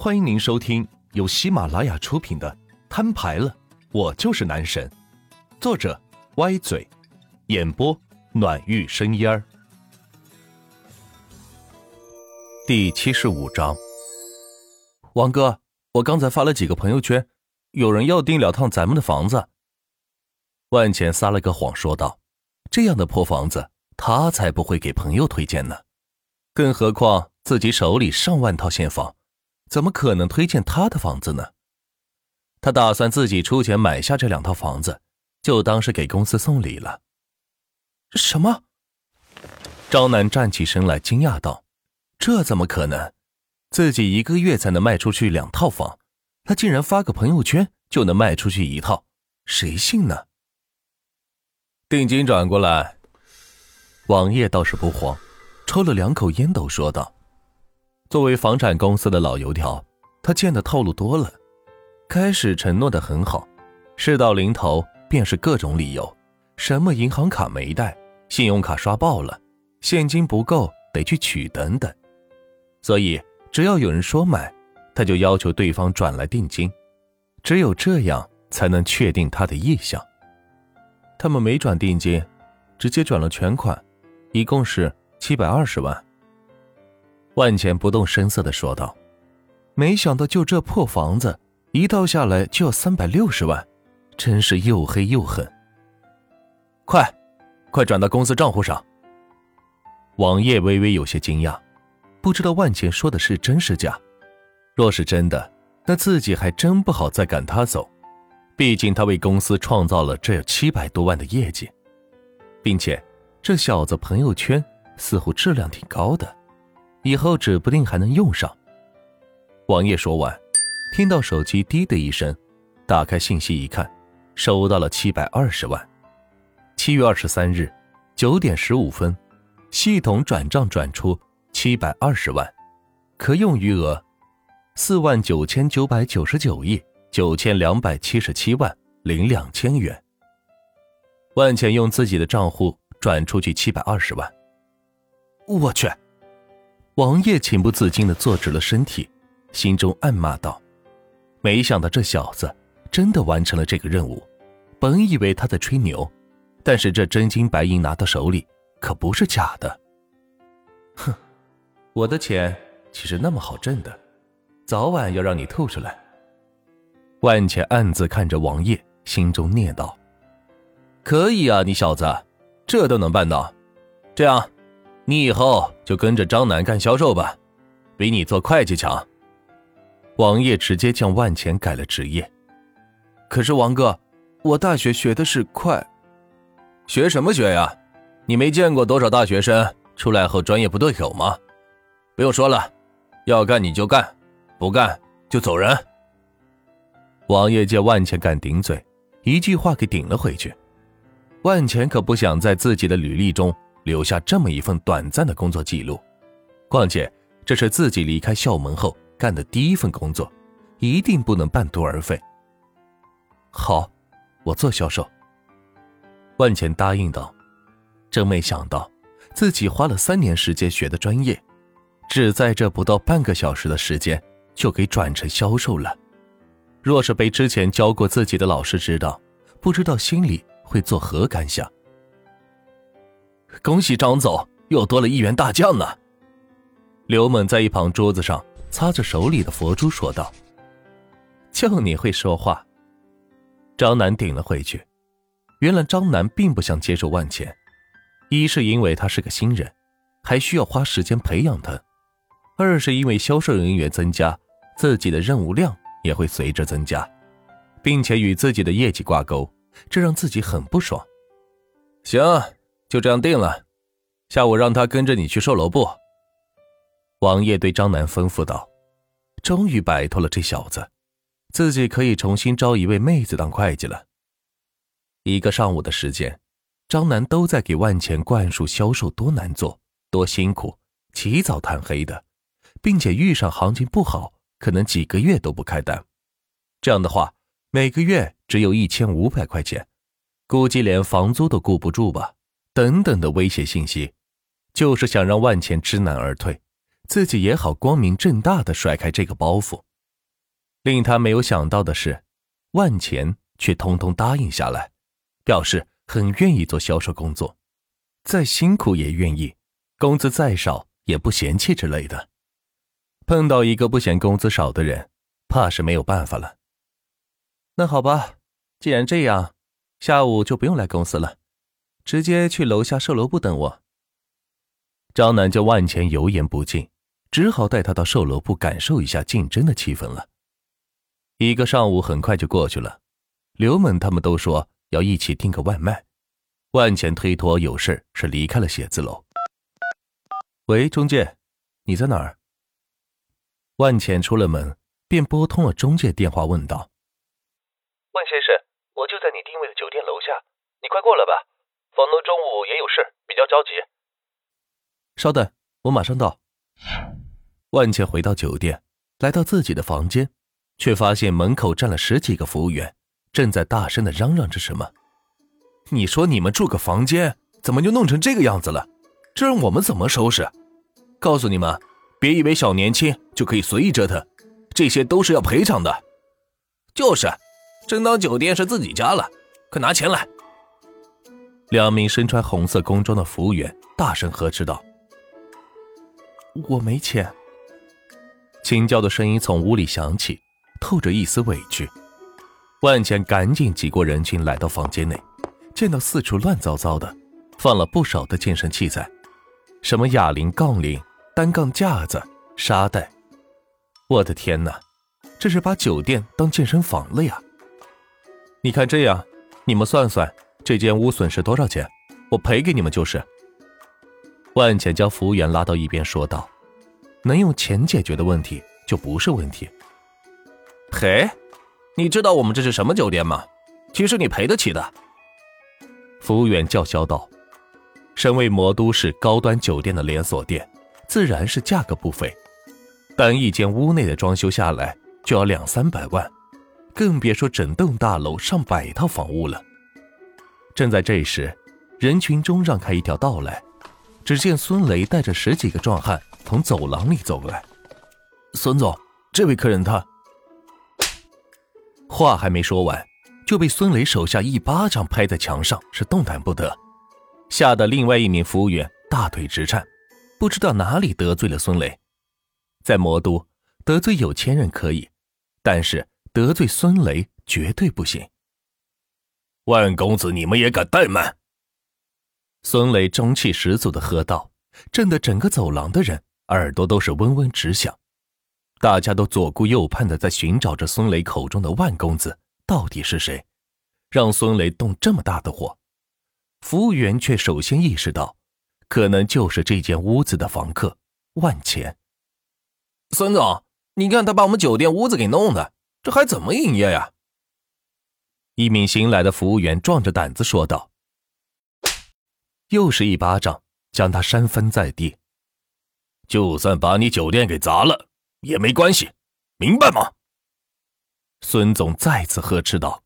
欢迎您收听由喜马拉雅出品的《摊牌了，我就是男神》，作者歪嘴，演播暖玉生烟儿。第七十五章，王哥，我刚才发了几个朋友圈，有人要订两套咱们的房子。万钱撒了个谎说道：“这样的破房子，他才不会给朋友推荐呢，更何况自己手里上万套现房。”怎么可能推荐他的房子呢？他打算自己出钱买下这两套房子，就当是给公司送礼了。什么？张楠站起身来，惊讶道：“这怎么可能？自己一个月才能卖出去两套房，他竟然发个朋友圈就能卖出去一套，谁信呢？”定金转过来。王爷倒是不慌，抽了两口烟斗，说道。作为房产公司的老油条，他见的套路多了。开始承诺的很好，事到临头便是各种理由，什么银行卡没带，信用卡刷爆了，现金不够得去取等等。所以只要有人说买，他就要求对方转来定金，只有这样才能确定他的意向。他们没转定金，直接转了全款，一共是七百二十万。万钱不动声色的说道：“没想到就这破房子，一套下来就要三百六十万，真是又黑又狠。快，快转到公司账户上。”王爷微微有些惊讶，不知道万钱说的是真是假。若是真的，那自己还真不好再赶他走，毕竟他为公司创造了这七百多万的业绩，并且这小子朋友圈似乎质量挺高的。以后指不定还能用上。王爷说完，听到手机“滴”的一声，打开信息一看，收到了七百二十万。七月二十三日九点十五分，系统转账转出七百二十万，可用余额四万九千九百九十九亿九千两百七十七万零两千元。万钱用自己的账户转出去七百二十万。我去！王爷情不自禁的坐直了身体，心中暗骂道：“没想到这小子真的完成了这个任务。本以为他在吹牛，但是这真金白银拿到手里可不是假的。哼，我的钱岂是那么好挣的？早晚要让你吐出来。”万钱暗自看着王爷，心中念道：“可以啊，你小子，这都能办到。这样。”你以后就跟着张楠干销售吧，比你做会计强。王爷直接将万钱改了职业。可是王哥，我大学学的是会，学什么学呀？你没见过多少大学生出来后专业不对口吗？不用说了，要干你就干，不干就走人。王爷见万钱敢顶嘴，一句话给顶了回去。万钱可不想在自己的履历中。留下这么一份短暂的工作记录，况且这是自己离开校门后干的第一份工作，一定不能半途而废。好，我做销售。万钱答应道：“真没想到，自己花了三年时间学的专业，只在这不到半个小时的时间就给转成销售了。若是被之前教过自己的老师知道，不知道心里会作何感想。”恭喜张总又多了一员大将呢！刘猛在一旁桌子上擦着手里的佛珠说道：“就你会说话。”张楠顶了回去。原来张楠并不想接受万钱，一是因为他是个新人，还需要花时间培养他；二是因为销售人员增加，自己的任务量也会随之增加，并且与自己的业绩挂钩，这让自己很不爽。行。就这样定了，下午让他跟着你去售楼部。王爷对张楠吩咐道：“终于摆脱了这小子，自己可以重新招一位妹子当会计了。”一个上午的时间，张楠都在给万钱灌输销售多难做、多辛苦，起早贪黑的，并且遇上行情不好，可能几个月都不开单。这样的话，每个月只有一千五百块钱，估计连房租都顾不住吧。等等的威胁信息，就是想让万钱知难而退，自己也好光明正大的甩开这个包袱。令他没有想到的是，万钱却通通答应下来，表示很愿意做销售工作，再辛苦也愿意，工资再少也不嫌弃之类的。碰到一个不嫌工资少的人，怕是没有办法了。那好吧，既然这样，下午就不用来公司了，直接去楼下售楼部等我。张楠见万钱油盐不进，只好带他到售楼部感受一下竞争的气氛了。一个上午很快就过去了，刘猛他们都说要一起订个外卖，万钱推脱有事是离开了写字楼。喂，中介，你在哪儿？万钱出了门，便拨通了中介电话，问道：“万先生，我就在你定位的酒店楼下，你快过来吧。房东中午也有事，比较着急。”稍等，我马上到。万茜回到酒店，来到自己的房间。却发现门口站了十几个服务员，正在大声的嚷嚷着什么。你说你们住个房间，怎么就弄成这个样子了？这让我们怎么收拾？告诉你们，别以为小年轻就可以随意折腾，这些都是要赔偿的。就是，真当酒店是自己家了，快拿钱来！两名身穿红色工装的服务员大声呵斥道：“我没钱。”请教的声音从屋里响起。透着一丝委屈，万茜赶紧挤过人群来到房间内，见到四处乱糟糟的，放了不少的健身器材，什么哑铃、杠铃、单杠架子、沙袋。我的天哪，这是把酒店当健身房了呀！你看这样，你们算算这间屋损失多少钱，我赔给你们就是。万茜将服务员拉到一边说道：“能用钱解决的问题就不是问题。”嘿，你知道我们这是什么酒店吗？其实你赔得起的。服务员叫嚣道：“身为魔都市高端酒店的连锁店，自然是价格不菲。但一间屋内的装修下来就要两三百万，更别说整栋大楼上百套房屋了。”正在这时，人群中让开一条道来，只见孙雷带着十几个壮汉从走廊里走过来。孙总，这位客人他……话还没说完，就被孙雷手下一巴掌拍在墙上，是动弹不得，吓得另外一名服务员大腿直颤，不知道哪里得罪了孙雷。在魔都，得罪有钱人可以，但是得罪孙雷绝对不行。万公子，你们也敢怠慢？孙雷中气十足的喝道，震得整个走廊的人耳朵都是嗡嗡直响。大家都左顾右盼的在寻找着孙雷口中的万公子到底是谁，让孙雷动这么大的火。服务员却首先意识到，可能就是这间屋子的房客万钱。孙总，你看他把我们酒店屋子给弄的，这还怎么营业呀？一名新来的服务员壮着胆子说道，又是一巴掌将他扇翻在地。就算把你酒店给砸了。也没关系，明白吗？孙总再次呵斥道。